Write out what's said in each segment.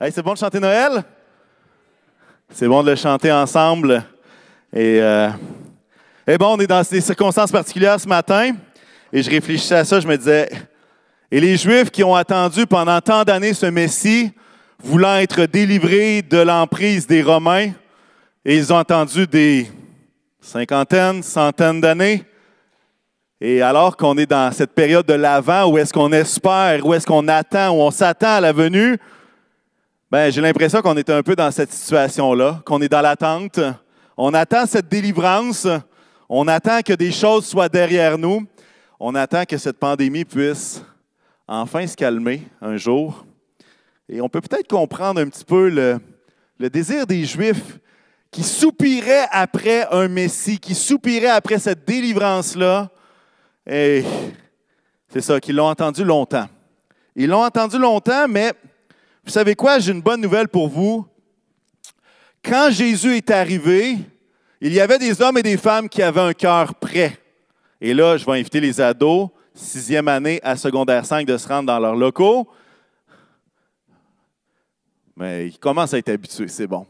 Hey, c'est bon de chanter Noël? C'est bon de le chanter ensemble. Et, euh, et bon, on est dans des circonstances particulières ce matin. Et je réfléchissais à ça, je me disais, et les Juifs qui ont attendu pendant tant d'années ce Messie, voulant être délivrés de l'emprise des Romains, et ils ont attendu des cinquantaines, centaines d'années. Et alors qu'on est dans cette période de l'avant, où est-ce qu'on espère, où est-ce qu'on attend, où on s'attend à la venue, ben, j'ai l'impression qu'on est un peu dans cette situation-là, qu'on est dans l'attente. On attend cette délivrance. On attend que des choses soient derrière nous. On attend que cette pandémie puisse enfin se calmer un jour. Et on peut peut-être comprendre un petit peu le, le désir des Juifs qui soupiraient après un Messie, qui soupiraient après cette délivrance-là. Et c'est ça, qu'ils l'ont entendu longtemps. Ils l'ont entendu longtemps, mais vous savez quoi? J'ai une bonne nouvelle pour vous. Quand Jésus est arrivé, il y avait des hommes et des femmes qui avaient un cœur prêt. Et là, je vais inviter les ados, sixième année à secondaire 5, de se rendre dans leurs locaux. Mais ils commencent à être habitués, c'est bon.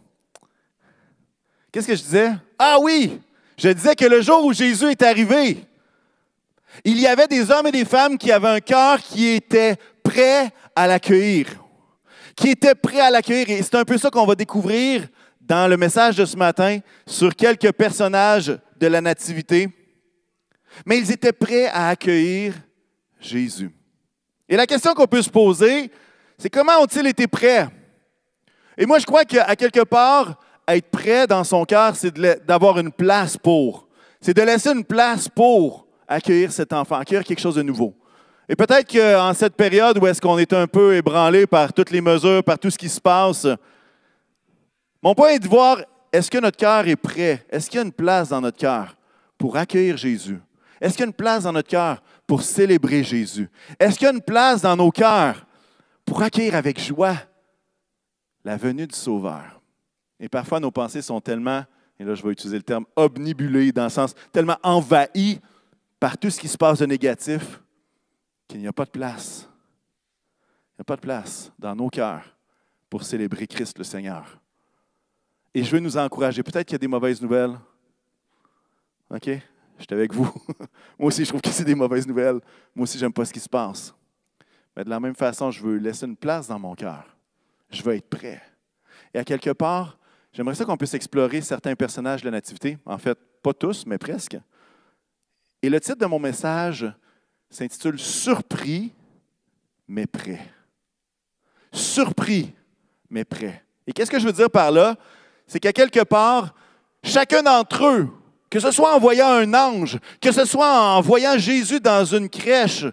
Qu'est-ce que je disais? Ah oui! Je disais que le jour où Jésus est arrivé, il y avait des hommes et des femmes qui avaient un cœur qui était prêt à l'accueillir qui étaient prêts à l'accueillir. Et c'est un peu ça qu'on va découvrir dans le message de ce matin sur quelques personnages de la Nativité. Mais ils étaient prêts à accueillir Jésus. Et la question qu'on peut se poser, c'est comment ont-ils été prêts? Et moi, je crois qu'à quelque part, être prêt dans son cœur, c'est d'avoir une place pour. C'est de laisser une place pour accueillir cet enfant, accueillir quelque chose de nouveau. Et peut-être qu'en cette période où est-ce qu'on est un peu ébranlé par toutes les mesures, par tout ce qui se passe, mon point est de voir, est-ce que notre cœur est prêt? Est-ce qu'il y a une place dans notre cœur pour accueillir Jésus? Est-ce qu'il y a une place dans notre cœur pour célébrer Jésus? Est-ce qu'il y a une place dans nos cœurs pour accueillir avec joie la venue du Sauveur? Et parfois, nos pensées sont tellement, et là je vais utiliser le terme, obnibulées, dans le sens tellement envahies par tout ce qui se passe de négatif, qu'il n'y a pas de place. Il n'y a pas de place dans nos cœurs pour célébrer Christ le Seigneur. Et je veux nous encourager. Peut-être qu'il y a des mauvaises nouvelles. OK? Je suis avec vous. Moi aussi, je trouve que c'est des mauvaises nouvelles. Moi aussi, je n'aime pas ce qui se passe. Mais de la même façon, je veux laisser une place dans mon cœur. Je veux être prêt. Et à quelque part, j'aimerais ça qu'on puisse explorer certains personnages de la Nativité. En fait, pas tous, mais presque. Et le titre de mon message, s'intitule Surpris, mais prêt. Surpris, mais prêt. Et qu'est-ce que je veux dire par là? C'est qu'à quelque part, chacun d'entre eux, que ce soit en voyant un ange, que ce soit en voyant Jésus dans une crèche,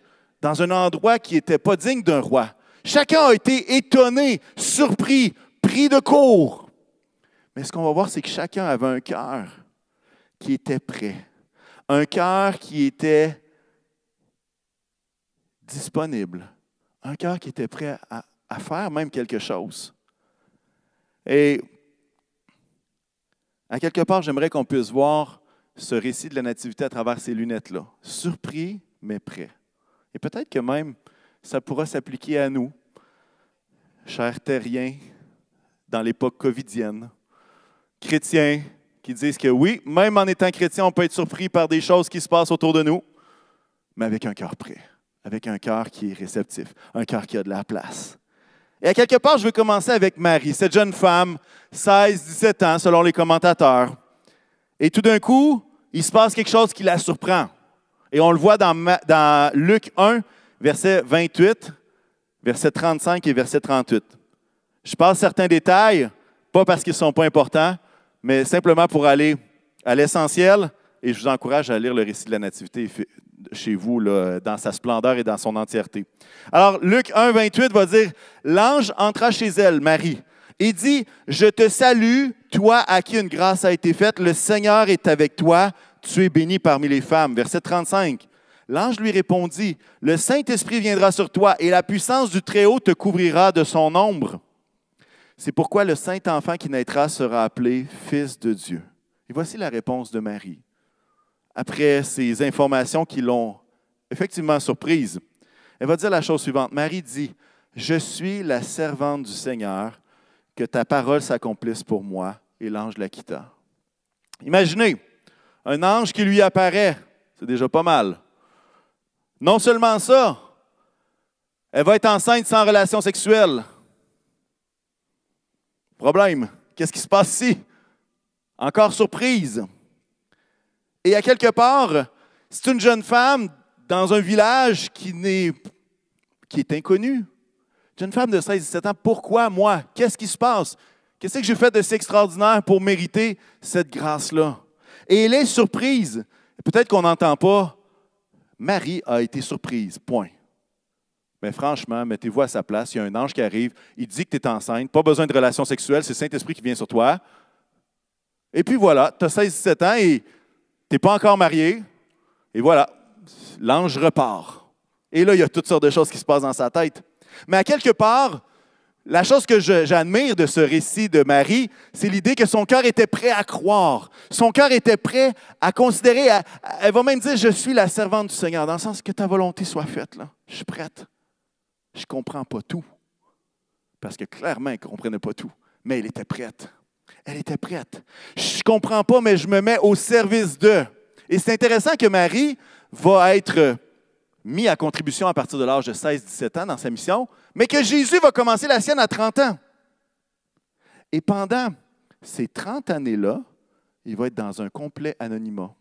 dans un endroit qui n'était pas digne d'un roi, chacun a été étonné, surpris, pris de court. Mais ce qu'on va voir, c'est que chacun avait un cœur qui était prêt, un cœur qui était disponible, un cœur qui était prêt à, faire même quelque chose. Et à quelque part, j'aimerais qu'on puisse voir ce récit de la Nativité à travers ces lunettes-là. Surpris, mais prêt. Et peut-être que même ça pourra s'appliquer à nous, chers terriens, dans l'époque covidienne. Chrétiens qui disent que oui, même en étant chrétien, on peut être surpris par des choses qui se passent autour de nous, mais avec un cœur prêt avec un cœur qui est réceptif, un cœur qui a de la place. Et à quelque part, je vais commencer avec Marie, cette jeune femme, 16-17 ans selon les commentateurs. Et tout d'un coup, il se passe quelque chose qui la surprend. Et on le voit dans, dans Luc 1, verset 28, verset 35 et verset 38. Je passe certains détails, pas parce qu'ils ne sont pas importants, mais simplement pour aller à l'essentiel. Et je vous encourage à lire le récit de la Nativité chez vous là, dans sa splendeur et dans son entièreté. Alors, Luc 1, 28 va dire, L'ange entra chez elle, Marie, et dit, Je te salue, toi à qui une grâce a été faite, le Seigneur est avec toi, tu es bénie parmi les femmes. Verset 35. L'ange lui répondit, Le Saint-Esprit viendra sur toi, et la puissance du Très-Haut te couvrira de son ombre. C'est pourquoi le Saint-Enfant qui naîtra sera appelé Fils de Dieu. Et voici la réponse de Marie après ces informations qui l'ont effectivement surprise, elle va dire la chose suivante. Marie dit, Je suis la servante du Seigneur, que ta parole s'accomplisse pour moi. Et l'ange la quitta. Imaginez, un ange qui lui apparaît, c'est déjà pas mal. Non seulement ça, elle va être enceinte sans relation sexuelle. Problème, qu'est-ce qui se passe ici? Encore surprise. Et à quelque part, c'est une jeune femme dans un village qui, n'est, qui est inconnu. Jeune femme de 16-17 ans, pourquoi moi? Qu'est-ce qui se passe? Qu'est-ce que j'ai fait de si extraordinaire pour mériter cette grâce-là? Et elle est surprise. Peut-être qu'on n'entend pas. Marie a été surprise, point. Mais franchement, mettez-vous à sa place. Il y a un ange qui arrive, il dit que tu es enceinte, pas besoin de relation sexuelle, c'est le Saint-Esprit qui vient sur toi. Et puis voilà, tu as 16-17 ans et tu n'es pas encore marié. Et voilà, l'ange repart. Et là, il y a toutes sortes de choses qui se passent dans sa tête. Mais à quelque part, la chose que j'admire de ce récit de Marie, c'est l'idée que son cœur était prêt à croire. Son cœur était prêt à considérer, elle va même dire, je suis la servante du Seigneur, dans le sens que ta volonté soit faite. Là. Je suis prête. Je ne comprends pas tout. Parce que clairement, elle ne comprenait pas tout. Mais elle était prête. Elle était prête. Je ne comprends pas, mais je me mets au service d'eux. Et c'est intéressant que Marie va être mis à contribution à partir de l'âge de 16-17 ans dans sa mission, mais que Jésus va commencer la sienne à 30 ans. Et pendant ces 30 années-là, il va être dans un complet anonymat.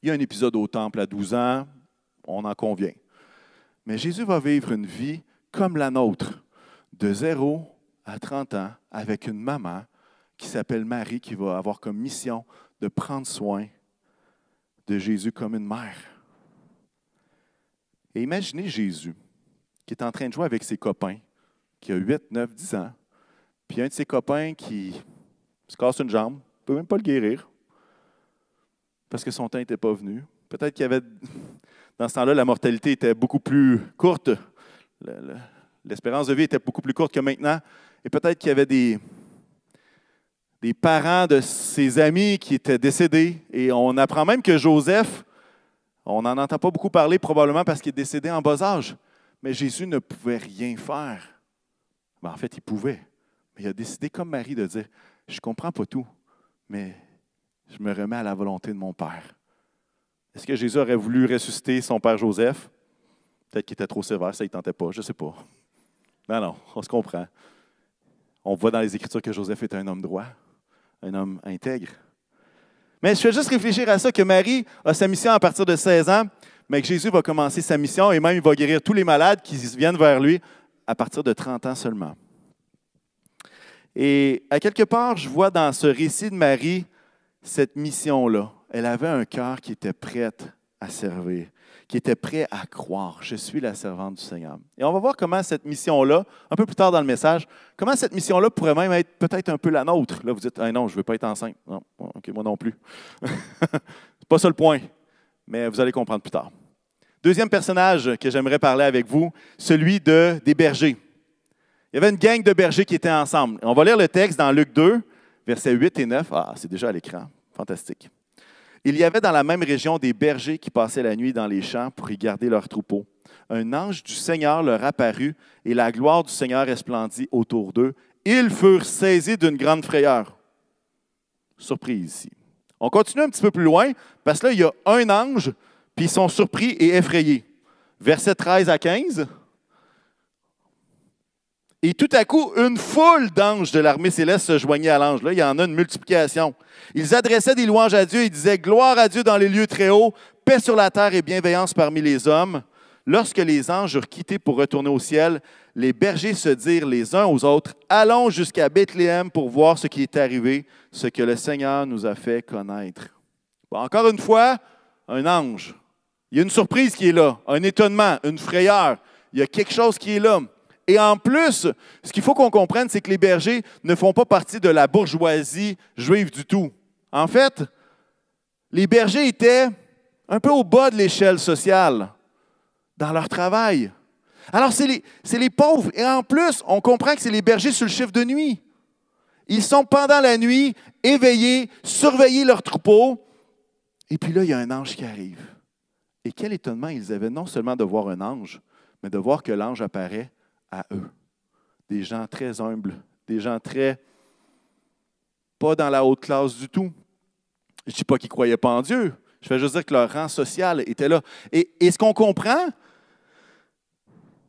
Il y a un épisode au temple à 12 ans, on en convient. Mais Jésus va vivre une vie comme la nôtre, de 0 à 30 ans, avec une maman qui s'appelle Marie, qui va avoir comme mission de prendre soin de Jésus comme une mère. Et imaginez Jésus qui est en train de jouer avec ses copains, qui a 8, 9, 10 ans, puis un de ses copains qui se casse une jambe, ne peut même pas le guérir, parce que son temps n'était pas venu. Peut-être qu'il y avait, dans ce temps-là, la mortalité était beaucoup plus courte, l'espérance de vie était beaucoup plus courte que maintenant, et peut-être qu'il y avait des, des parents de ses amis qui étaient décédés, et on apprend même que Joseph, on n'en entend pas beaucoup parler probablement parce qu'il est décédé en bas âge. Mais Jésus ne pouvait rien faire. Ben, en fait, il pouvait. Mais il a décidé, comme Marie, de dire, je ne comprends pas tout, mais je me remets à la volonté de mon Père. Est-ce que Jésus aurait voulu ressusciter son Père Joseph? Peut-être qu'il était trop sévère, ça ne tentait pas, je ne sais pas. Non, non, on se comprend. On voit dans les Écritures que Joseph était un homme droit, un homme intègre. Mais je fais juste réfléchir à ça, que Marie a sa mission à partir de 16 ans, mais que Jésus va commencer sa mission et même il va guérir tous les malades qui viennent vers lui à partir de 30 ans seulement. Et à quelque part, je vois dans ce récit de Marie cette mission-là. Elle avait un cœur qui était prête à servir qui était prêt à croire. Je suis la servante du Seigneur. Et on va voir comment cette mission-là, un peu plus tard dans le message, comment cette mission-là pourrait même être peut-être un peu la nôtre. Là, vous dites, ah non, je ne veux pas être enceinte. Non, OK, moi non plus. C'est pas ça le point, mais vous allez comprendre plus tard. Deuxième personnage que j'aimerais parler avec vous, celui de, des bergers. Il y avait une gang de bergers qui étaient ensemble. On va lire le texte dans Luc 2, versets 8 et 9. Ah, c'est déjà à l'écran. Fantastique. Il y avait dans la même région des bergers qui passaient la nuit dans les champs pour y garder leurs troupeaux. Un ange du Seigneur leur apparut et la gloire du Seigneur resplendit autour d'eux. Ils furent saisis d'une grande frayeur. Surprise ici. On continue un petit peu plus loin parce que là, il y a un ange, puis ils sont surpris et effrayés. Versets 13 à 15. Et tout à coup, une foule d'anges de l'armée céleste se joignait à l'ange. Là, il y en a une multiplication. Ils adressaient des louanges à Dieu et disaient Gloire à Dieu dans les lieux très hauts, paix sur la terre et bienveillance parmi les hommes. Lorsque les anges eurent quitté pour retourner au ciel, les bergers se dirent les uns aux autres Allons jusqu'à Bethléem pour voir ce qui est arrivé, ce que le Seigneur nous a fait connaître. encore une fois, un ange. Il y a une surprise qui est là, un étonnement, une frayeur. Il y a quelque chose qui est là. Et en plus, ce qu'il faut qu'on comprenne, c'est que les bergers ne font pas partie de la bourgeoisie juive du tout. En fait, les bergers étaient un peu au bas de l'échelle sociale dans leur travail. Alors, c'est les, pauvres. Et en plus, on comprend que c'est les bergers sur le chiffre de nuit. Ils sont pendant la nuit éveillés, surveiller leurs troupeaux. Et puis là, il y a un ange qui arrive. Et quel étonnement ils avaient non seulement de voir un ange, mais de voir que l'ange apparaît à eux. Des gens très humbles des gens très pas dans la haute classe du tout. Je ne dis pas qu'ils ne croyaient pas en Dieu. Je vais juste dire que leur rang social était là. Et, et ce qu'on comprend,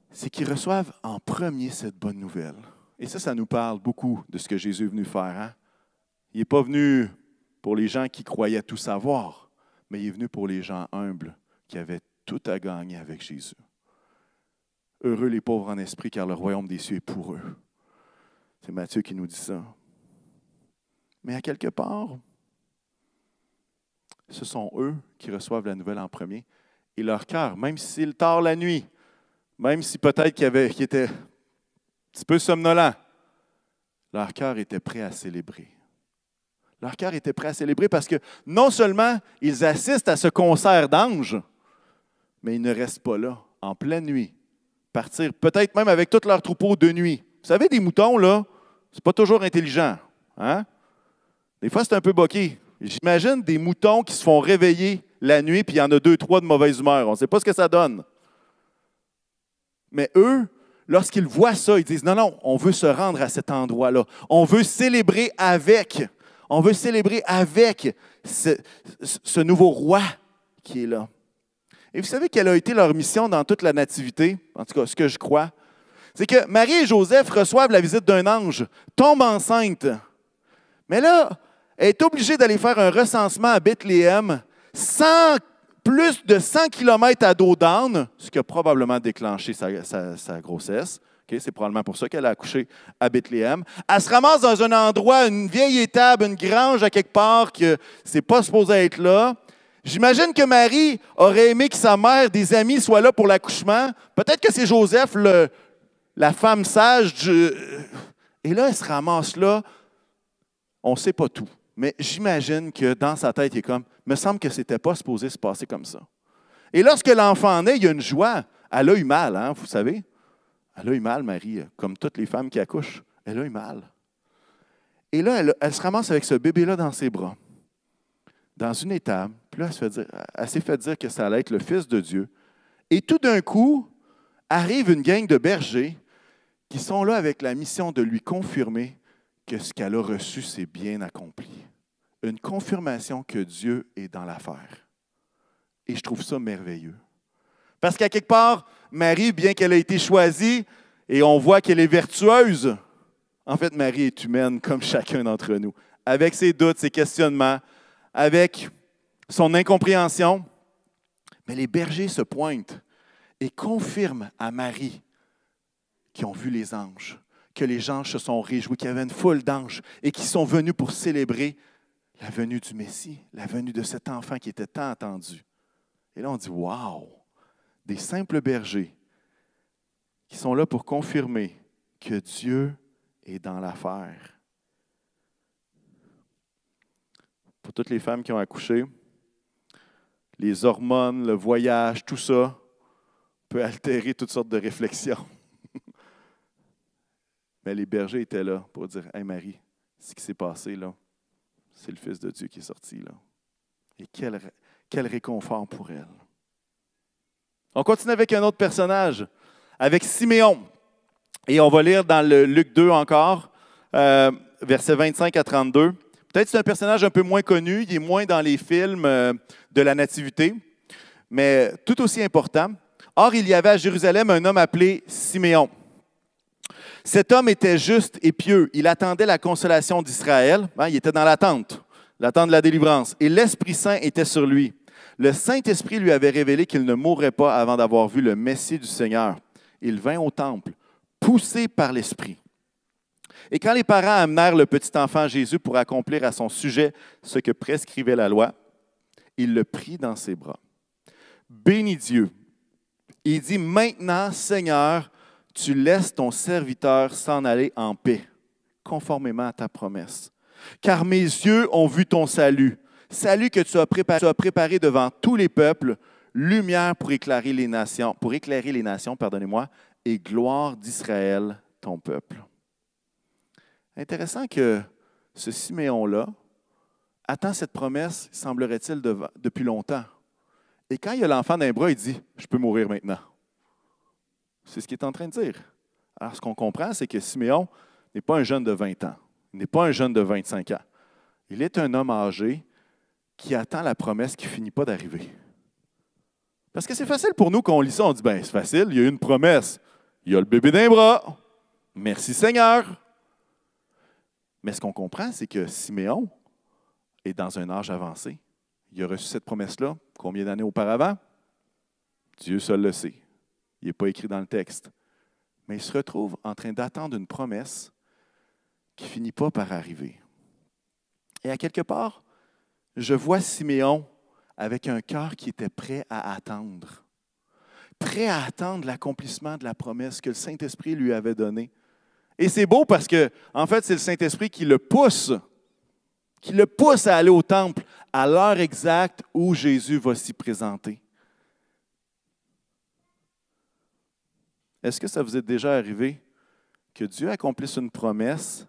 c'est qu'ils reçoivent en premier cette bonne nouvelle. Et ça, ça nous parle beaucoup de ce que Jésus est venu faire. Hein? Il n'est pas venu pour les gens qui croyaient tout savoir, mais il est venu pour les gens humbles qui avaient tout à gagner avec Jésus. Heureux les pauvres en esprit, car le royaume des cieux est pour eux. C'est Matthieu qui nous dit ça. Mais à quelque part, ce sont eux qui reçoivent la nouvelle en premier. Et leur cœur, même s'il tard la nuit, même si peut-être qu'ils étaient un petit peu somnolents, leur cœur était prêt à célébrer. Leur cœur était prêt à célébrer parce que non seulement ils assistent à ce concert d'anges, mais ils ne restent pas là, en pleine nuit, partir peut-être même avec tout leur troupeau de nuit. Vous savez, des moutons, là, c'est pas toujours intelligent. Hein? Des fois, c'est un peu boqué. J'imagine des moutons qui se font réveiller la nuit, puis il y en a deux, trois de mauvaise humeur. On ne sait pas ce que ça donne. Mais eux, lorsqu'ils voient ça, ils disent, non, non, on veut se rendre à cet endroit-là. On veut célébrer avec. On veut célébrer avec ce, nouveau roi qui est là. Et vous savez quelle a été leur mission dans toute la nativité, en tout cas ce que je crois, c'est que Marie et Joseph reçoivent la visite d'un ange, tombent enceintes. Mais là, elle est obligée d'aller faire un recensement à Bethléem sans plus de 100 km à dos d'âne, ce qui a probablement déclenché sa, grossesse. c'est probablement pour ça qu'elle a accouché à Bethléem. Elle se ramasse dans un endroit, une vieille étable, une grange à quelque part que c'est pas supposé être là. J'imagine que Marie aurait aimé que sa mère, des amis soient là pour l'accouchement. Peut-être que c'est Joseph, la femme sage. Et là, elle se ramasse là. On ne sait pas tout. Mais j'imagine que dans sa tête, il est comme, me semble que ce n'était pas supposé se passer comme ça. Et lorsque l'enfant naît, il y a une joie. Elle a eu mal, hein, vous savez. Elle a eu mal, Marie, comme toutes les femmes qui accouchent. Elle a eu mal. Et là, elle, se ramasse avec ce bébé-là dans ses bras, dans une étable. Puis là, elle s'est fait dire que ça allait être le Fils de Dieu. Et tout d'un coup, arrive une gang de bergers qui sont là avec la mission de lui confirmer que ce qu'elle a reçu, c'est bien accompli. Une confirmation que Dieu est dans l'affaire. Et je trouve ça merveilleux. Parce qu'à quelque part, Marie, bien qu'elle ait été choisie, et on voit qu'elle est vertueuse, en fait, Marie est humaine comme chacun d'entre nous, avec ses doutes, ses questionnements, avec son incompréhension. Mais les bergers se pointent et confirment à Marie qu'ils ont vu les anges, que les anges se sont réjouis, qu'il y avait une foule d'anges et qui sont venus pour célébrer la venue du Messie, la venue de cet enfant qui était tant attendu. Et là, on dit Waouh Des simples bergers qui sont là pour confirmer que Dieu est dans l'affaire. Pour toutes les femmes qui ont accouché, les hormones, le voyage, tout ça peut altérer toutes sortes de réflexions. Mais les bergers étaient là pour dire Hey Marie, ce qui s'est passé là, c'est le Fils de Dieu qui est sorti là. Et quel, quel réconfort pour elle. On continue avec un autre personnage, avec Siméon. Et on va lire dans le Luc 2 encore, euh, versets 25 à 32. Peut-être c'est un personnage un peu moins connu, il est moins dans les films euh, de la Nativité, mais tout aussi important. Or, il y avait à Jérusalem un homme appelé Siméon. Cet homme était juste et pieux. Il attendait la consolation d'Israël. Hein, il était dans l'attente, l'attente de la délivrance. Et l'Esprit Saint était sur lui. Le Saint-Esprit lui avait révélé qu'il ne mourrait pas avant d'avoir vu le Messie du Seigneur. Il vint au temple, poussé par l'Esprit. Et quand les parents amenèrent le petit enfant Jésus pour accomplir à son sujet ce que prescrivait la loi, il le prit dans ses bras. Bénis Dieu. Il dit, maintenant, Seigneur, tu laisses ton serviteur s'en aller en paix, conformément à ta promesse. Car mes yeux ont vu ton salut, salut que tu as préparé, devant tous les peuples, lumière pour éclairer les nations, pour éclairer les nations, pardonnez-moi, et gloire d'Israël, ton peuple. Intéressant que ce Siméon-là attend cette promesse, semblerait-il, depuis longtemps. Et quand il a l'enfant d'un bras, il dit, je peux mourir maintenant. C'est ce qu'il est en train de dire. Alors, ce qu'on comprend, c'est que Siméon, n'est pas un jeune de 20 ans. Il n'est pas un jeune de 25 ans. Il est un homme âgé qui attend la promesse qui ne finit pas d'arriver. Parce que c'est facile pour nous quand on lit ça, on dit, ben c'est facile, il y a une promesse. Il y a le bébé d'un bras. Merci Seigneur. Mais ce qu'on comprend, c'est que Siméon est dans un âge avancé. Il a reçu cette promesse-là combien d'années auparavant? Dieu seul le sait. Il n'est pas écrit dans le texte. Mais il se retrouve en train d'attendre une promesse qui finit pas par arriver. Et à quelque part, je vois Siméon avec un cœur qui était prêt à attendre, prêt à attendre l'accomplissement de la promesse que le Saint-Esprit lui avait donnée. Et c'est beau parce que, en fait, c'est le Saint-Esprit qui le pousse, qui le pousse à aller au temple à l'heure exacte où Jésus va s'y présenter. Est-ce que ça vous est déjà arrivé que Dieu accomplisse une promesse,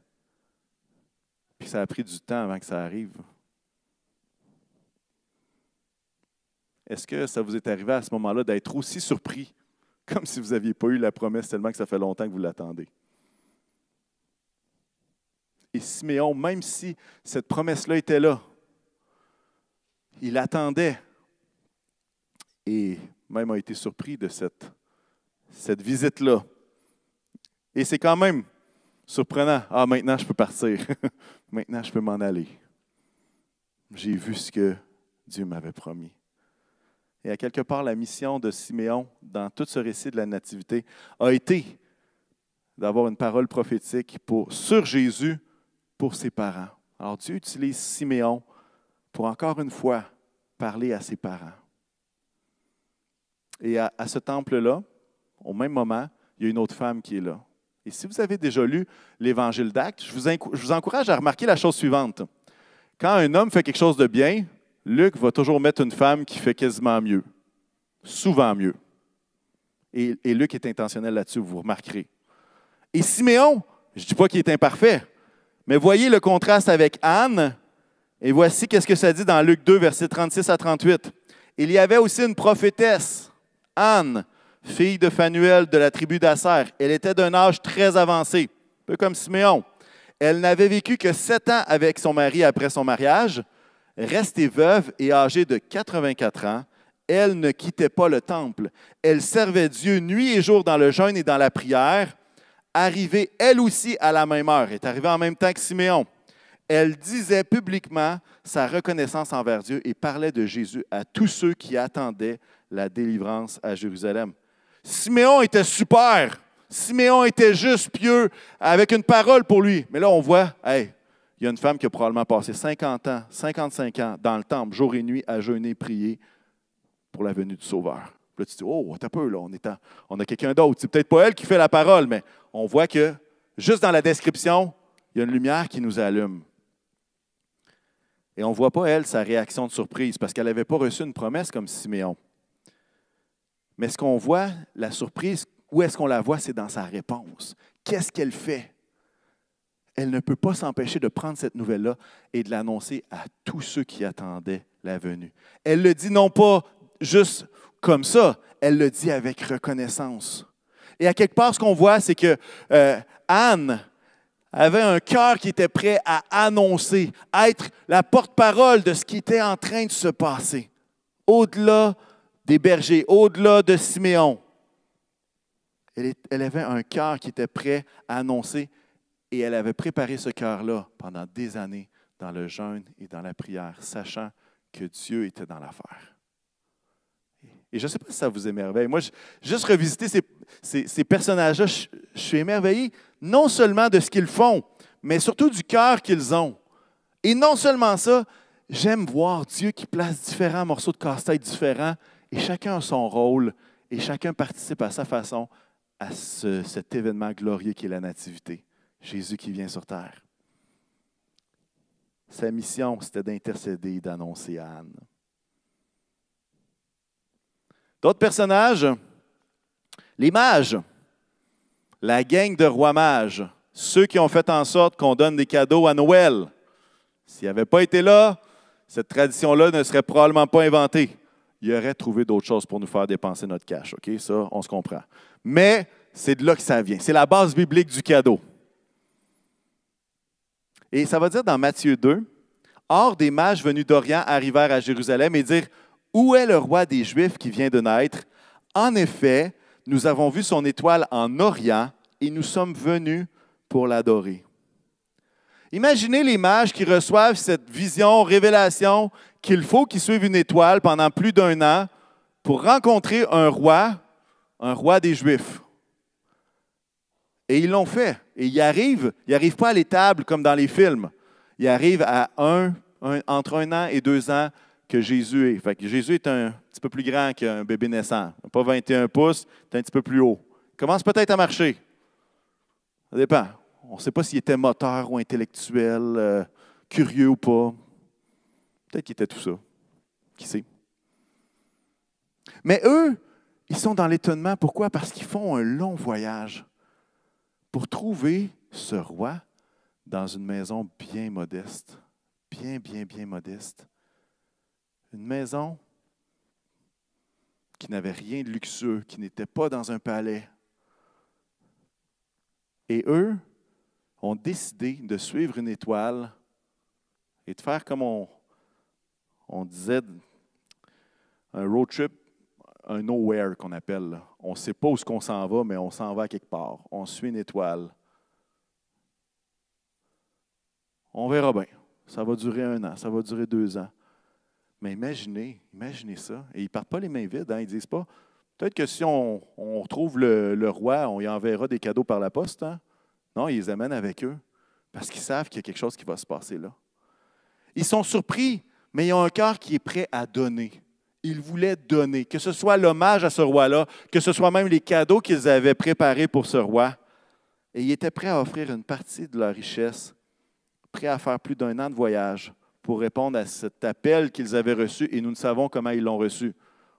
puis ça a pris du temps avant que ça arrive? Est-ce que ça vous est arrivé à ce moment-là d'être aussi surpris, comme si vous n'aviez pas eu la promesse tellement que ça fait longtemps que vous l'attendez? Et Siméon, même si cette promesse-là était là, il attendait et même a été surpris de cette, visite-là. Et c'est quand même surprenant. Ah, maintenant je peux partir. maintenant je peux m'en aller. J'ai vu ce que Dieu m'avait promis. Et à quelque part, la mission de Siméon dans tout ce récit de la Nativité a été d'avoir une parole prophétique pour, sur Jésus pour ses parents. Alors Dieu utilise Siméon pour encore une fois parler à ses parents. Et à, ce temple-là, au même moment, il y a une autre femme qui est là. Et si vous avez déjà lu l'Évangile d'Actes, je vous, encourage à remarquer la chose suivante. Quand un homme fait quelque chose de bien, Luc va toujours mettre une femme qui fait quasiment mieux, souvent mieux. Et, Luc est intentionnel là-dessus, vous remarquerez. Et Siméon, je ne dis pas qu'il est imparfait, mais voyez le contraste avec Anne. Et voici qu'est-ce que ça dit dans Luc 2, versets 36 à 38. Il y avait aussi une prophétesse, Anne, fille de Phanuel de la tribu d'Asser. Elle était d'un âge très avancé, un peu comme Siméon. Elle n'avait vécu que sept ans avec son mari après son mariage. Restée veuve et âgée de 84 ans, elle ne quittait pas le temple. Elle servait Dieu nuit et jour dans le jeûne et dans la prière. Arrivée elle aussi à la même heure, est arrivée en même temps que Siméon. Elle disait publiquement sa reconnaissance envers Dieu et parlait de Jésus à tous ceux qui attendaient la délivrance à Jérusalem. Siméon était super. Siméon était juste pieux, avec une parole pour lui. Mais là, on voit, hey, il y a une femme qui a probablement passé 50 ans, 55 ans dans le temple, jour et nuit, à jeûner, prier pour la venue du Sauveur. Là, tu dis, oh, t'as peu, là, on a quelqu'un d'autre. C'est peut-être pas elle qui fait la parole, mais on voit que juste dans la description, il y a une lumière qui nous allume. Et on ne voit pas, elle, sa réaction de surprise, parce qu'elle n'avait pas reçu une promesse comme Siméon. Mais ce qu'on voit, la surprise, où est-ce qu'on la voit, c'est dans sa réponse. Qu'est-ce qu'elle fait? elle ne peut pas s'empêcher de prendre cette nouvelle-là et de l'annoncer à tous ceux qui attendaient la venue. Elle le dit non pas juste comme ça, elle le dit avec reconnaissance. Et à quelque part, ce qu'on voit, c'est que euh, Anne avait un cœur qui était prêt à annoncer, à être la porte-parole de ce qui était en train de se passer, au-delà des bergers, au-delà de Siméon. Elle, elle avait un cœur qui était prêt à annoncer et elle avait préparé ce cœur-là pendant des années dans le jeûne et dans la prière, sachant que Dieu était dans l'affaire. Et je ne sais pas si ça vous émerveille. Moi, juste revisiter ces, personnages-là, je, je, suis émerveillé non seulement de ce qu'ils font, mais surtout du cœur qu'ils ont. Et non seulement ça, j'aime voir Dieu qui place différents morceaux de casse-tête différents, et chacun a son rôle, et chacun participe à sa façon à cet événement glorieux qui est la Nativité. Jésus qui vient sur terre. Sa mission, c'était d'intercéder et d'annoncer à Anne. D'autres personnages, les mages, la gang de rois mages, ceux qui ont fait en sorte qu'on donne des cadeaux à Noël. S'ils n'avaient pas été là, cette tradition-là ne serait probablement pas inventée. Ils auraient trouvé d'autres choses pour nous faire dépenser notre cash. OK? Ça, on se comprend. Mais c'est de là que ça vient. C'est la base biblique du cadeau. Et ça va dire dans Matthieu 2, Or, des mages venus d'Orient arrivèrent à Jérusalem et dirent, Où est le roi des Juifs qui vient de naître? En effet, nous avons vu son étoile en Orient et nous sommes venus pour l'adorer. Imaginez les mages qui reçoivent cette vision, révélation, qu'il faut qu'ils suivent une étoile pendant plus d'un an pour rencontrer un roi, un roi des Juifs. Et ils l'ont fait. Et ils arrivent, ils n'arrivent pas à l'étable comme dans les films. Ils arrivent à un, entre un an et deux ans que Jésus est. Fait Jésus est un petit peu plus grand qu'un bébé naissant. Pas 21 pouces, c'est un petit peu plus haut. Il commence peut-être à marcher. Ça dépend. On ne sait pas s'il était moteur ou intellectuel, euh, curieux ou pas. Peut-être qu'il était tout ça. Qui sait? Mais eux, ils sont dans l'étonnement. Pourquoi? Parce qu'ils font un long voyage pour trouver ce roi dans une maison bien modeste. Bien, bien, bien modeste. Une maison qui n'avait rien de luxueux, qui n'était pas dans un palais. Et eux ont décidé de suivre une étoile et de faire comme on, on disait, un road trip, un nowhere qu'on appelle. On ne sait pas où qu'on s'en va, mais on s'en va quelque part. On suit une étoile. On verra bien. Ça va durer un an, ça va durer deux ans. Mais imaginez, imaginez ça. Et ils ne partent pas les mains vides. Hein. Ils ne disent pas, peut-être que si on, on le, roi, on y enverra des cadeaux par la poste. Hein. Non, ils les amènent avec eux parce qu'ils savent qu'il y a quelque chose qui va se passer là. Ils sont surpris, mais ils ont un cœur qui est prêt à donner. Ils voulaient donner, que ce soit l'hommage à ce roi-là, que ce soit même les cadeaux qu'ils avaient préparés pour ce roi. Et ils étaient prêts à offrir une partie de leur richesse, prêts à faire plus d'un an de voyage pour répondre à cet appel qu'ils avaient reçu et nous ne savons comment ils l'ont reçu.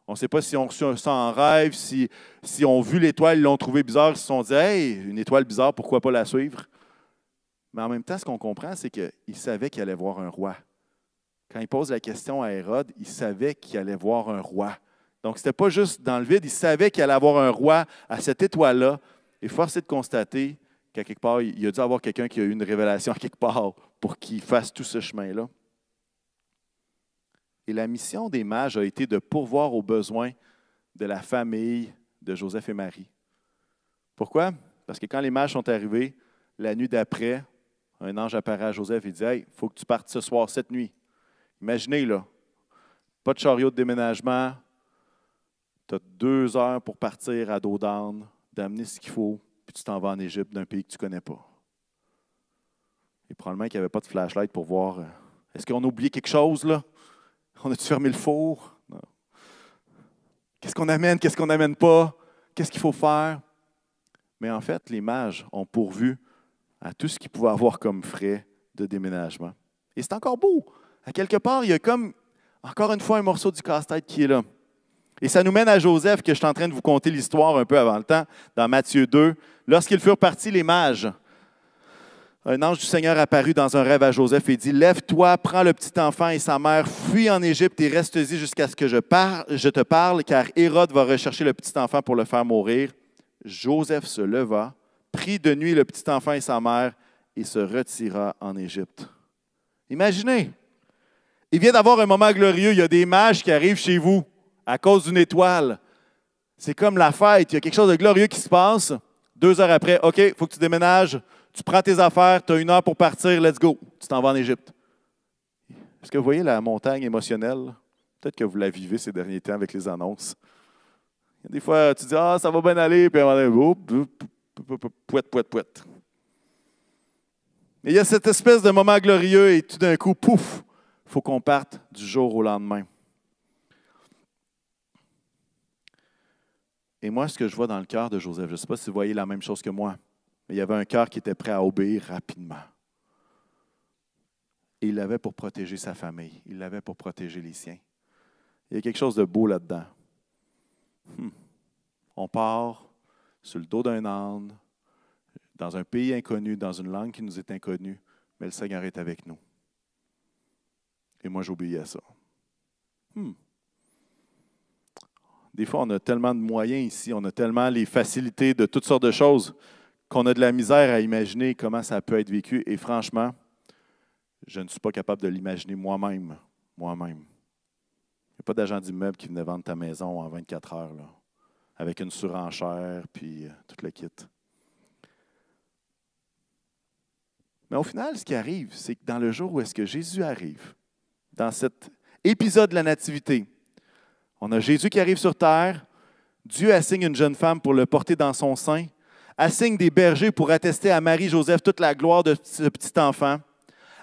On ne sait pas si on reçu ça en rêve, si, si on vu l'étoile, ils l'ont trouvé bizarre, ils se sont dit Hey, une étoile bizarre, pourquoi pas la suivre? Mais en même temps, ce qu'on comprend, c'est qu'ils savaient qu'il allait voir un roi. Quand il pose la question à Hérode, il savait qu'il allait voir un roi. Donc, ce n'était pas juste dans le vide, il savait qu'il allait avoir un roi à cette étoile-là. Et force est de constater qu'à quelque part, il a dû avoir quelqu'un qui a eu une révélation à quelque part pour qu'il fasse tout ce chemin-là. Et la mission des mages a été de pourvoir aux besoins de la famille de Joseph et Marie. Pourquoi? Parce que quand les mages sont arrivés, la nuit d'après, un ange apparaît à Joseph et dit Hey, il faut que tu partes ce soir, cette nuit. Imaginez, là, pas de chariot de déménagement, tu as deux heures pour partir à dos d'âne, d'amener ce qu'il faut, puis tu t'en vas en Égypte d'un pays que tu ne connais pas. Et probablement qu'il n'y avait pas de flashlight pour voir. Euh, est-ce qu'on a oublié quelque chose, là? On a-tu fermé le four? Qu'est-ce qu'on amène? Qu'est-ce qu'on n'amène pas? Qu'est-ce qu'il faut faire? Mais en fait, les mages ont pourvu à tout ce qu'ils pouvaient avoir comme frais de déménagement. Et c'est encore beau. À quelque part, il y a comme, encore une fois, un morceau du casse-tête qui est là. Et ça nous mène à Joseph, que je suis en train de vous conter l'histoire un peu avant le temps, dans Matthieu 2. Lorsqu'ils furent partis, les mages, un ange du Seigneur apparut dans un rêve à Joseph et dit, Lève-toi, prends le petit enfant et sa mère, fuis en Égypte et reste-y jusqu'à ce que je, je te parle, car Hérode va rechercher le petit enfant pour le faire mourir. Joseph se leva, prit de nuit le petit enfant et sa mère et se retira en Égypte. Imaginez, il vient d'avoir un moment glorieux, il y a des mages qui arrivent chez vous à cause d'une étoile. C'est comme la fête, il y a quelque chose de glorieux qui se passe. Deux heures après, OK, il faut que tu déménages, tu prends tes affaires, tu as une heure pour partir, let's go. Tu t'en vas en Égypte. Est-ce que vous voyez la montagne émotionnelle? Peut-être que vous la vivez ces derniers temps avec les annonces. Des fois, tu dis Ah, ça va bien aller, puis à un moment pouette, pouette, pouette. Et il y a cette espèce de moment glorieux et tout d'un coup, pouf, il faut qu'on parte du jour au lendemain. Et moi, ce que je vois dans le cœur de Joseph, je ne sais pas si vous voyez la même chose que moi, mais il y avait un cœur qui était prêt à obéir rapidement. Et il l'avait pour protéger sa famille, il l'avait pour protéger les siens. Il y a quelque chose de beau là-dedans. Hmm. On part sur le dos d'un âne, dans un pays inconnu, dans une langue qui nous est inconnue, mais le Seigneur est avec nous. Et moi, j'obéis à ça. Hmm. Des fois, on a tellement de moyens ici, on a tellement les facilités de toutes sortes de choses qu'on a de la misère à imaginer comment ça peut être vécu. Et franchement, je ne suis pas capable de l'imaginer moi-même. Moi-même. Il n'y a pas d'agent d'immeuble qui venait vendre ta maison en 24 heures, avec une surenchère, puis euh, tout le kit. Mais au final, ce qui arrive, c'est que dans le jour où est-ce que Jésus arrive, dans cet épisode de la Nativité, on a Jésus qui arrive sur terre, Dieu assigne une jeune femme pour le porter dans son sein, assigne des bergers pour attester à Marie-Joseph toute la gloire de ce petit enfant,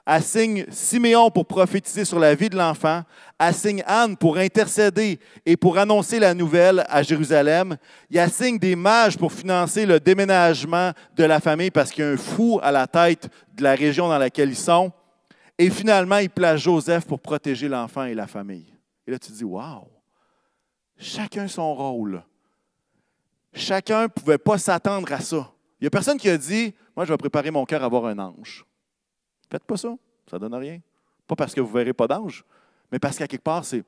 assigne Siméon pour prophétiser sur la vie de l'enfant, assigne Anne pour intercéder et pour annoncer la nouvelle à Jérusalem, il assigne des mages pour financer le déménagement de la famille parce qu'il y a un fou à la tête de la région dans laquelle ils sont, et finalement, il place Joseph pour protéger l'enfant et la famille. Et là, tu te dis, waouh, chacun son rôle. Chacun ne pouvait pas s'attendre à ça. Il n'y a personne qui a dit, moi, je vais préparer mon cœur à avoir un ange. Faites pas ça, ça ne donne rien. Pas parce que vous ne verrez pas d'ange, mais parce qu'à quelque part, c'est,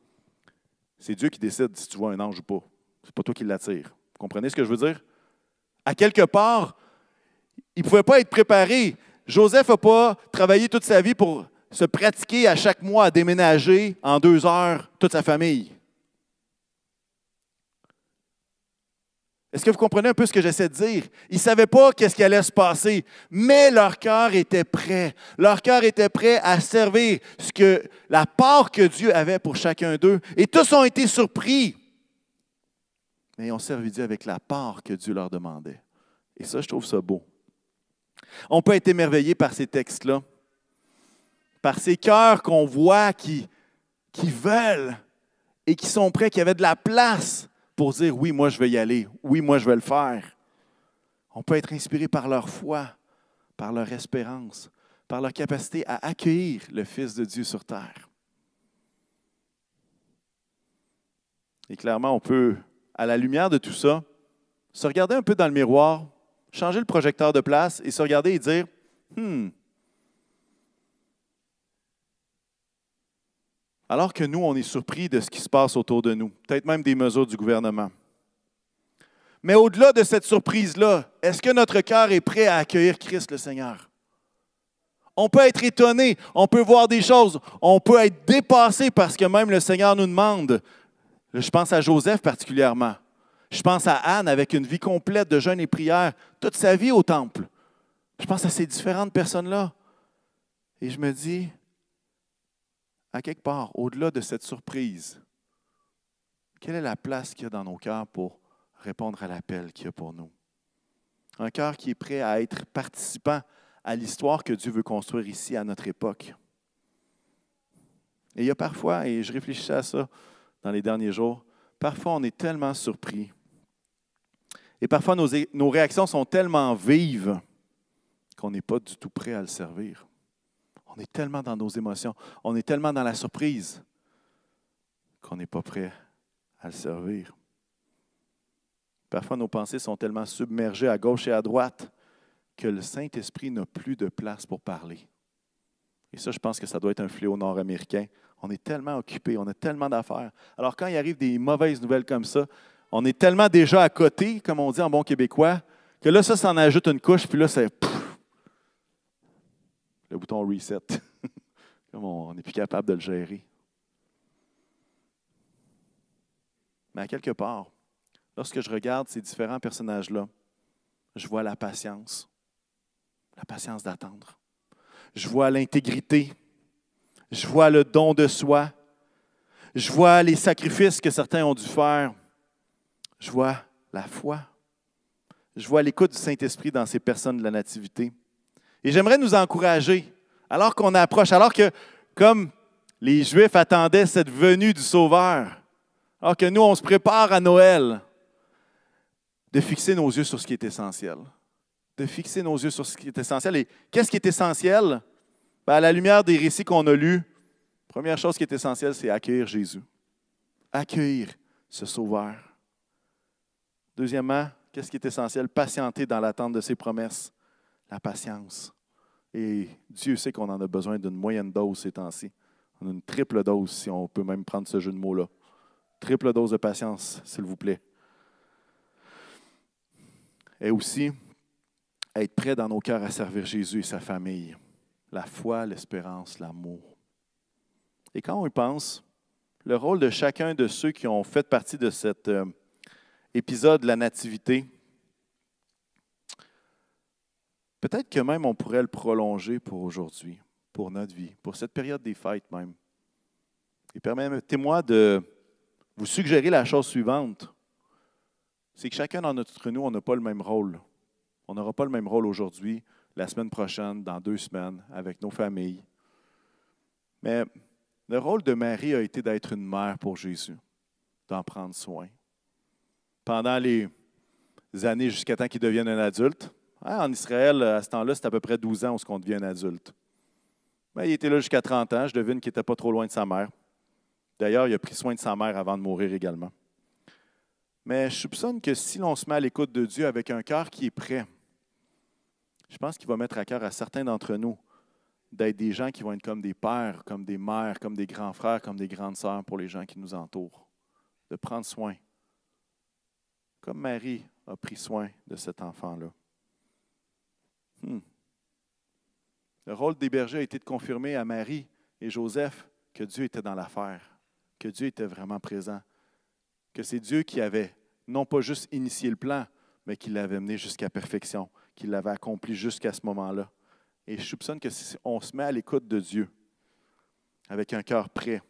c'est Dieu qui décide si tu vois un ange ou pas. Ce n'est pas toi qui l'attire. Vous comprenez ce que je veux dire? À quelque part, il ne pouvait pas être préparé. Joseph n'a pas travaillé toute sa vie pour se pratiquer à chaque mois à déménager en deux heures toute sa famille. Est-ce que vous comprenez un peu ce que j'essaie de dire? Ils ne savaient pas qu'est-ce qui allait se passer, mais leur cœur était prêt. Leur cœur était prêt à servir ce la part que Dieu avait pour chacun d'eux. Et tous ont été surpris. Mais ils ont servi Dieu avec la part que Dieu leur demandait. Et ça, je trouve ça beau. On peut être émerveillé par ces textes-là, par ces cœurs qu'on voit qui veulent et qui sont prêts, qui avaient de la place pour dire oui, moi je vais y aller, oui, moi je vais le faire. On peut être inspiré par leur foi, par leur espérance, par leur capacité à accueillir le Fils de Dieu sur terre. Et clairement, on peut, à la lumière de tout ça, se regarder un peu dans le miroir, changer le projecteur de place et se regarder et dire, hmm, alors que nous, on est surpris de ce qui se passe autour de nous, peut-être même des mesures du gouvernement. Mais au-delà de cette surprise-là, est-ce que notre cœur est prêt à accueillir Christ le Seigneur? On peut être étonné, on peut voir des choses, on peut être dépassé parce que même le Seigneur nous demande. Je pense à Joseph particulièrement. Je pense à Anne avec une vie complète de jeûne et prière, toute sa vie au temple. Je pense à ces différentes personnes-là. Et je me dis, à quelque part, au-delà de cette surprise, quelle est la place qu'il y a dans nos cœurs pour répondre à l'appel qu'il y a pour nous? Un cœur qui est prêt à être participant à l'histoire que Dieu veut construire ici à notre époque. Et il y a parfois, et je réfléchissais à ça dans les derniers jours, parfois on est tellement surpris. Et parfois nos, nos réactions sont tellement vives qu'on n'est pas du tout prêt à le servir. On est tellement dans nos émotions, on est tellement dans la surprise qu'on n'est pas prêt à le servir. Parfois, nos pensées sont tellement submergées à gauche et à droite que le Saint-Esprit n'a plus de place pour parler. Et ça, je pense que ça doit être un fléau nord-américain. On est tellement occupé, on a tellement d'affaires. Alors, quand il arrive des mauvaises nouvelles comme ça, on est tellement déjà à côté, comme on dit en bon québécois, que là, ça s'en ajoute une couche, puis là, c'est le bouton reset. Comme on n'est plus capable de le gérer. Mais à quelque part, lorsque je regarde ces différents personnages-là, je vois la patience, la patience d'attendre. Je vois l'intégrité, je vois le don de soi, je vois les sacrifices que certains ont dû faire, je vois la foi, je vois l'écoute du Saint-Esprit dans ces personnes de la Nativité. Et j'aimerais nous encourager, alors qu'on approche, alors que, comme les Juifs attendaient cette venue du Sauveur, alors que nous, on se prépare à Noël, de fixer nos yeux sur ce qui est essentiel. De fixer nos yeux sur ce qui est essentiel. Et qu'est-ce qui est essentiel? Ben, à la lumière des récits qu'on a lus, première chose qui est essentielle, c'est accueillir Jésus. Accueillir ce Sauveur. Deuxièmement, qu'est-ce qui est essentiel? Patienter dans l'attente de ses promesses la patience. Et Dieu sait qu'on en a besoin d'une moyenne dose ces temps-ci. On a une triple dose, si on peut même prendre ce jeu de mots-là. Triple dose de patience, s'il vous plaît. Et aussi, être prêt dans nos cœurs à servir Jésus et sa famille. la foi, l'espérance, l'amour. Et quand on y pense, le rôle de chacun de ceux qui ont fait partie de cet euh, épisode de la Nativité, peut-être que même on pourrait le prolonger pour aujourd'hui, pour notre vie, pour cette période des fêtes même. Et permettez-moi de vous suggérer la chose suivante. C'est que chacun d'entre nous, on n'a pas le même rôle. On n'aura pas le même rôle aujourd'hui, la semaine prochaine, dans deux semaines, avec nos familles. Mais le rôle de Marie a été d'être une mère pour Jésus, d'en prendre soin. Pendant les années jusqu'à temps qu'il devienne un adulte, en Israël, à ce temps-là, c'est à peu près 12 ans où on devient un adulte. Mais il était là jusqu'à 30 ans. Je devine qu'il n'était pas trop loin de sa mère. D'ailleurs, il a pris soin de sa mère avant de mourir également. Mais je soupçonne que si l'on se met à l'écoute de Dieu avec un cœur qui est prêt, je pense qu'il va mettre à cœur à certains d'entre nous d'être des gens qui vont être comme des pères, comme des mères, comme des grands frères, comme des grandes sœurs pour les gens qui nous entourent. De prendre soin. Comme Marie a pris soin de cet enfant-là. Hmm. Le rôle des bergers a été de confirmer à Marie et Joseph que Dieu était dans l'affaire que Dieu était vraiment présent, que c'est Dieu qui avait non pas juste initié le plan, mais qui l'avait mené jusqu'à perfection, qui l'avait accompli jusqu'à ce moment-là. Et je soupçonne que si on se met à l'écoute de Dieu, avec un cœur prêt,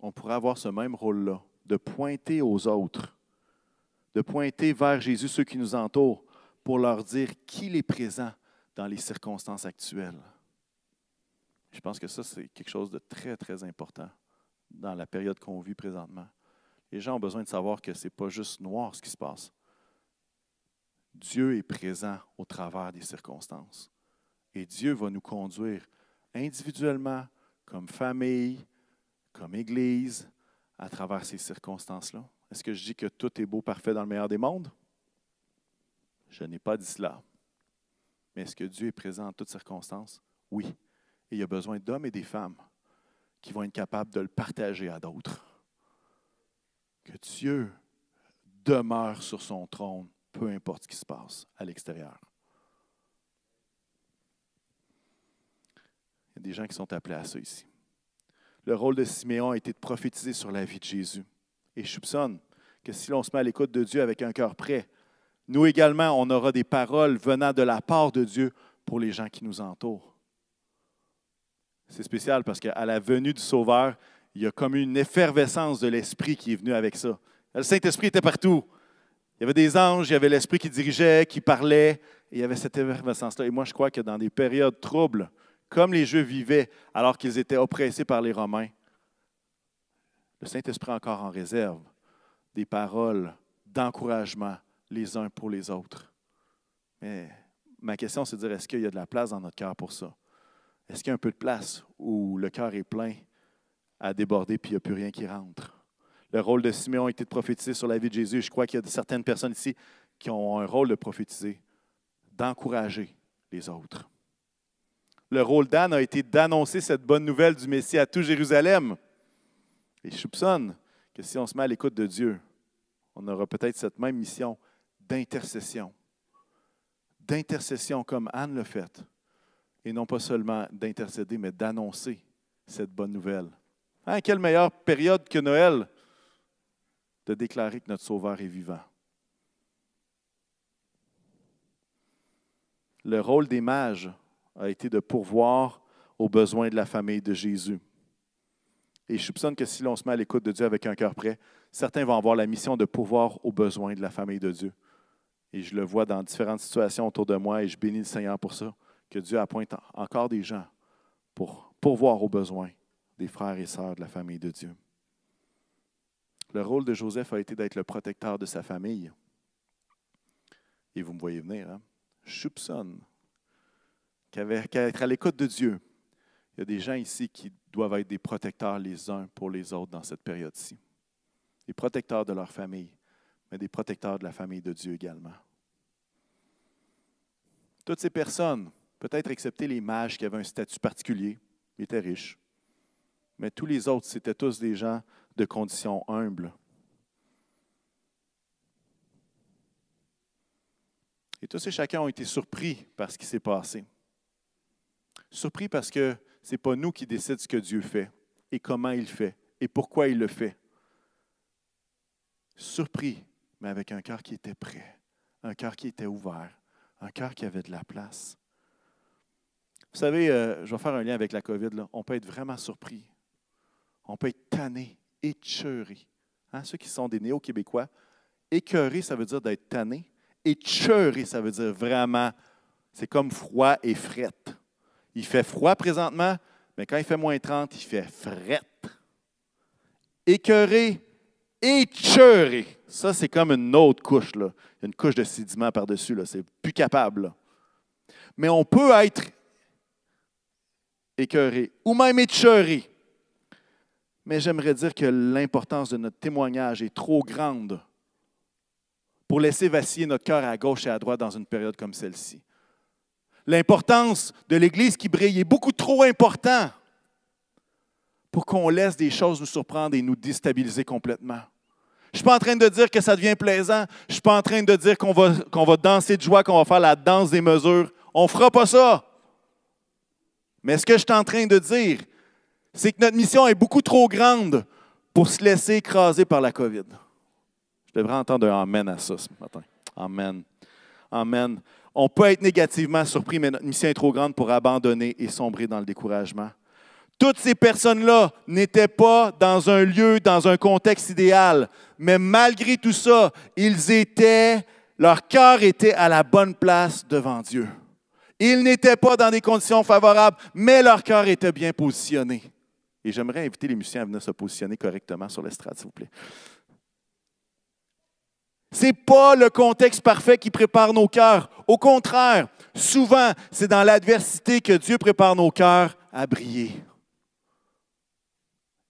on pourrait avoir ce même rôle-là, de pointer aux autres, de pointer vers Jésus ceux qui nous entourent, pour leur dire qu'il est présent dans les circonstances actuelles. Je pense que ça, c'est quelque chose de très, très important dans la période qu'on vit présentement. Les gens ont besoin de savoir que ce n'est pas juste noir ce qui se passe. Dieu est présent au travers des circonstances. Et Dieu va nous conduire individuellement, comme famille, comme Église, à travers ces circonstances-là. Est-ce que je dis que tout est beau, parfait dans le meilleur des mondes? Je n'ai pas dit cela. Mais est-ce que Dieu est présent en toutes circonstances? Oui. Et il y a besoin d'hommes et des femmes qui vont être capables de le partager à d'autres. Que Dieu demeure sur son trône, peu importe ce qui se passe à l'extérieur. Il y a des gens qui sont appelés à ça ici. Le rôle de Siméon a été de prophétiser sur la vie de Jésus. Et je soupçonne que si l'on se met à l'écoute de Dieu avec un cœur prêt, nous également, on aura des paroles venant de la part de Dieu pour les gens qui nous entourent. C'est spécial parce qu'à la venue du Sauveur, il y a comme une effervescence de l'Esprit qui est venu avec ça. Le Saint-Esprit était partout. Il y avait des anges, il y avait l'Esprit qui dirigeait, qui parlait, et il y avait cette effervescence-là. Et moi, je crois que dans des périodes troubles, comme les Juifs vivaient alors qu'ils étaient oppressés par les Romains, le Saint-Esprit encore en réserve des paroles d'encouragement les uns pour les autres. Mais ma question, c'est de dire, est-ce qu'il y a de la place dans notre cœur pour ça? Est-ce qu'il y a un peu de place où le cœur est plein à déborder puis il n'y a plus rien qui rentre? Le rôle de Simeon a été de prophétiser sur la vie de Jésus. Je crois qu'il y a certaines personnes ici qui ont un rôle de prophétiser, d'encourager les autres. Le rôle d'Anne a été d'annoncer cette bonne nouvelle du Messie à tout Jérusalem. Et je soupçonne que si on se met à l'écoute de Dieu, on aura peut-être cette même mission d'intercession. D'intercession comme Anne l'a fait et non pas seulement d'intercéder, mais d'annoncer cette bonne nouvelle. Hein, quelle meilleure période que Noël de déclarer que notre Sauveur est vivant. Le rôle des mages a été de pourvoir aux besoins de la famille de Jésus. Et je soupçonne que si l'on se met à l'écoute de Dieu avec un cœur prêt, certains vont avoir la mission de pourvoir aux besoins de la famille de Dieu. Et je le vois dans différentes situations autour de moi et je bénis le Seigneur pour ça que Dieu appointe encore des gens pour pourvoir aux besoins des frères et sœurs de la famille de Dieu. Le rôle de Joseph a été d'être le protecteur de sa famille. Et vous me voyez venir, hein? Je soupçonne qu'être à l'écoute de Dieu, il y a des gens ici qui doivent être des protecteurs les uns pour les autres dans cette période-ci. Des protecteurs de leur famille, mais des protecteurs de la famille de Dieu également. Toutes ces personnes Peut-être excepté les mages qui avaient un statut particulier, étaient riches. Mais tous les autres, c'était tous des gens de conditions humbles. Et tous et chacun ont été surpris par ce qui s'est passé. Surpris parce que ce n'est pas nous qui décidons ce que Dieu fait et comment il fait et pourquoi il le fait. Surpris, mais avec un cœur qui était prêt, un cœur qui était ouvert, un cœur qui avait de la place. Vous savez, euh, je vais faire un lien avec la COVID. Là. On peut être vraiment surpris. On peut être tanné, écœuré. Hein? Ceux qui sont des néo-québécois, écœuré, ça veut dire d'être tanné. Écœuré, ça veut dire vraiment, c'est comme froid et fret. Il fait froid présentement, mais quand il fait moins 30, il fait fret. Écœuré, écœuré. Ça, c'est comme une autre couche. Une couche de sédiment par-dessus. C'est plus capable. Mais on peut être écœuré ou même écœuré. Mais j'aimerais dire que l'importance de notre témoignage est trop grande pour laisser vaciller notre cœur à gauche et à droite dans une période comme celle-ci. L'importance de l'Église qui brille est beaucoup trop important pour qu'on laisse des choses nous surprendre et nous déstabiliser complètement. Je ne suis pas en train de dire que ça devient plaisant. Je ne suis pas en train de dire qu'on va, qu'on va danser de joie, qu'on va faire la danse des mesures. On ne fera pas ça. Mais ce que je suis en train de dire, c'est que notre mission est beaucoup trop grande pour se laisser écraser par la COVID. Je devrais entendre un Amen à ça ce matin. Amen. Amen. On peut être négativement surpris, mais notre mission est trop grande pour abandonner et sombrer dans le découragement. Toutes ces personnes-là n'étaient pas dans un lieu, dans un contexte idéal, mais malgré tout ça, ils étaient, leur cœur était à la bonne place devant Dieu. Ils n'étaient pas dans des conditions favorables, mais leur cœur était bien positionné. Et j'aimerais inviter les musiciens à venir se positionner correctement sur l'estrade, s'il vous plaît. Ce n'est pas le contexte parfait qui prépare nos cœurs. Au contraire, souvent, c'est dans l'adversité que Dieu prépare nos cœurs à briller.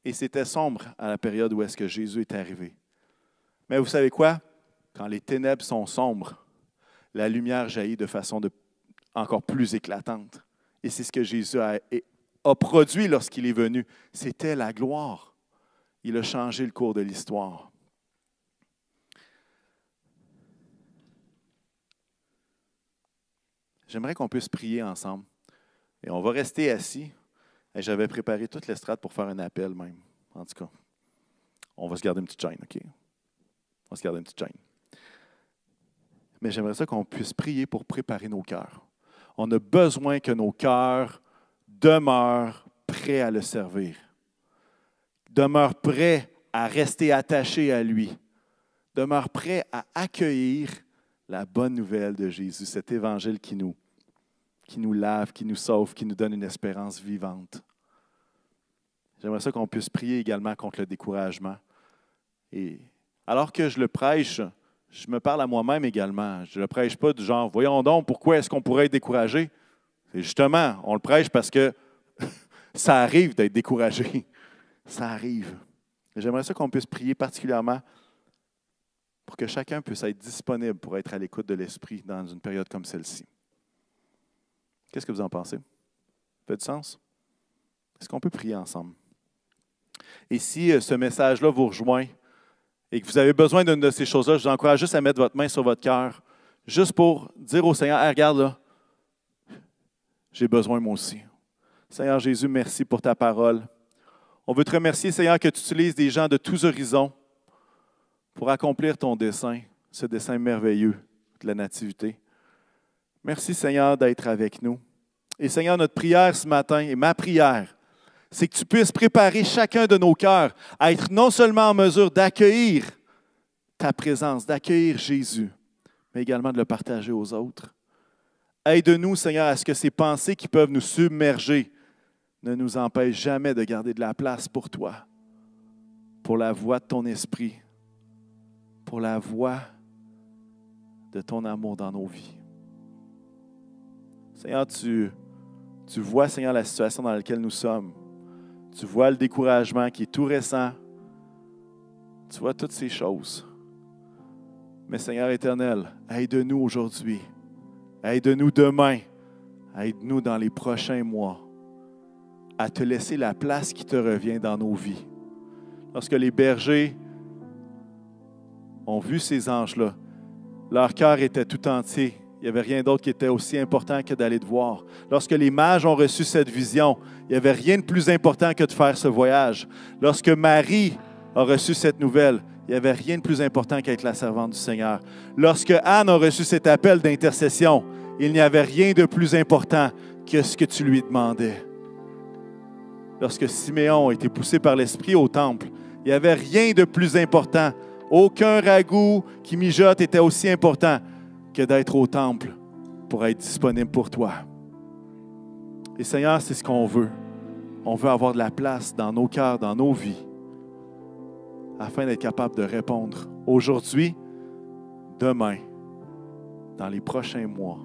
Et c'était sombre à la période où est-ce que Jésus est arrivé. Mais vous savez quoi? Quand les ténèbres sont sombres, la lumière jaillit de façon encore plus éclatante. Et c'est ce que Jésus a, a produit lorsqu'il est venu. C'était la gloire. Il a changé le cours de l'histoire. J'aimerais qu'on puisse prier ensemble. Et on va rester assis. Et j'avais préparé toute l'estrade pour faire un appel même. En tout cas, on va se garder une petite chaîne, OK? On va se garder une petite chaîne. Mais j'aimerais ça qu'on puisse prier pour préparer nos cœurs. On a besoin que nos cœurs demeurent prêts à le servir. Demeurent prêts à rester attachés à lui. Demeurent prêts à accueillir la bonne nouvelle de Jésus, cet évangile qui nous, qui nous lave, qui nous sauve, qui nous donne une espérance vivante. J'aimerais ça qu'on puisse prier également contre le découragement. Et alors que je le prêche, je me parle à moi-même également. Je ne le prêche pas du genre, voyons donc, pourquoi est-ce qu'on pourrait être découragé? C'est justement, on le prêche parce que ça arrive d'être découragé. Ça arrive. J'aimerais ça qu'on puisse prier particulièrement pour que chacun puisse être disponible pour être à l'écoute de l'Esprit dans une période comme celle-ci. Qu'est-ce que vous en pensez? Ça fait du sens? Est-ce qu'on peut prier ensemble? Et si euh, ce message-là vous rejoint et que vous avez besoin d'une de ces choses-là, je vous encourage juste à mettre votre main sur votre cœur, juste pour dire au Seigneur, regarde là, j'ai besoin moi aussi. Seigneur Jésus, merci pour ta parole. On veut te remercier, Seigneur, que tu utilises des gens de tous horizons pour accomplir ton dessein, ce dessein merveilleux de la nativité. Merci Seigneur d'être avec nous. Et Seigneur, notre prière ce matin et ma prière, c'est que tu puisses préparer chacun de nos cœurs à être non seulement en mesure d'accueillir ta présence, d'accueillir Jésus, mais également de le partager aux autres. Aide-nous, Seigneur, à ce que ces pensées qui peuvent nous submerger ne nous empêchent jamais de garder de la place pour toi, pour la voix de ton esprit, pour la voix de ton amour dans nos vies. Seigneur, tu, tu vois, Seigneur, la situation dans laquelle nous sommes. Tu vois le découragement qui est tout récent. Tu vois toutes ces choses. Mais Seigneur éternel, aide-nous aujourd'hui. Aide-nous demain. Aide-nous dans les prochains mois à te laisser la place qui te revient dans nos vies. Lorsque les bergers ont vu ces anges-là, leur cœur était tout entier il n'y avait rien d'autre qui était aussi important que d'aller te voir. Lorsque les mages ont reçu cette vision, il n'y avait rien de plus important que de faire ce voyage. Lorsque Marie a reçu cette nouvelle, il n'y avait rien de plus important qu'être la servante du Seigneur. Lorsque Anne a reçu cet appel d'intercession, il n'y avait rien de plus important que ce que tu lui demandais. Lorsque Siméon a été poussé par l'Esprit au temple, il n'y avait rien de plus important. Aucun ragoût qui mijote était aussi important que d'être au temple pour être disponible pour toi. Et Seigneur, c'est ce qu'on veut. On veut avoir de la place dans nos cœurs, dans nos vies, afin d'être capable de répondre aujourd'hui, demain, dans les prochains mois.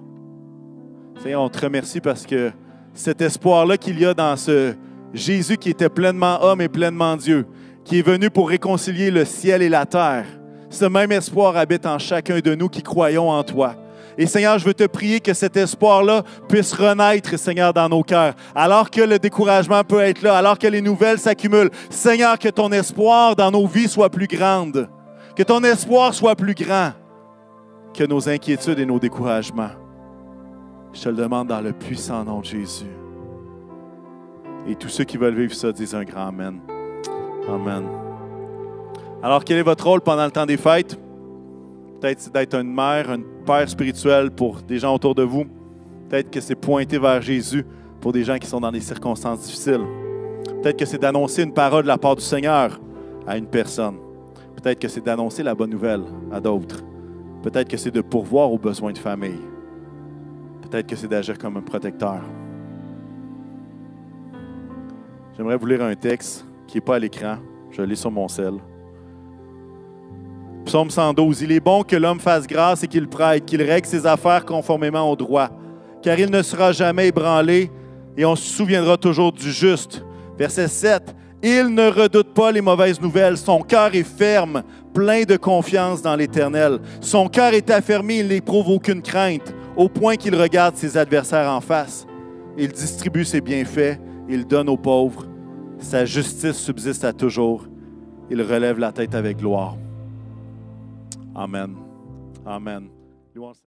Seigneur, on te remercie parce que cet espoir-là qu'il y a dans ce Jésus qui était pleinement homme et pleinement Dieu, qui est venu pour réconcilier le ciel et la terre, ce même espoir habite en chacun de nous qui croyons en toi. Et Seigneur, je veux te prier que cet espoir-là puisse renaître, Seigneur, dans nos cœurs. Alors que le découragement peut être là, alors que les nouvelles s'accumulent, Seigneur, que ton espoir dans nos vies soit plus grande. Que ton espoir soit plus grand que nos inquiétudes et nos découragements. Je te le demande dans le puissant nom de Jésus. Et tous ceux qui veulent vivre ça disent un grand Amen. Amen. Alors, quel est votre rôle pendant le temps des fêtes? Peut-être d'être une mère, un père spirituel pour des gens autour de vous. Peut-être que c'est pointer vers Jésus pour des gens qui sont dans des circonstances difficiles. Peut-être que c'est d'annoncer une parole de la part du Seigneur à une personne. Peut-être que c'est d'annoncer la bonne nouvelle à d'autres. Peut-être que c'est de pourvoir aux besoins de famille. Peut-être que c'est d'agir comme un protecteur. J'aimerais vous lire un texte qui n'est pas à l'écran. Je lis sur mon sel. Psaume 112. Il est bon que l'homme fasse grâce et qu'il prête, qu'il règle ses affaires conformément au droit, car il ne sera jamais ébranlé et on se souviendra toujours du juste. Verset 7. Il ne redoute pas les mauvaises nouvelles. Son cœur est ferme, plein de confiance dans l'Éternel. Son cœur est affermi, il n'éprouve aucune crainte, au point qu'il regarde ses adversaires en face. Il distribue ses bienfaits, il donne aux pauvres. Sa justice subsiste à toujours. Il relève la tête avec gloire. Amen. Amen.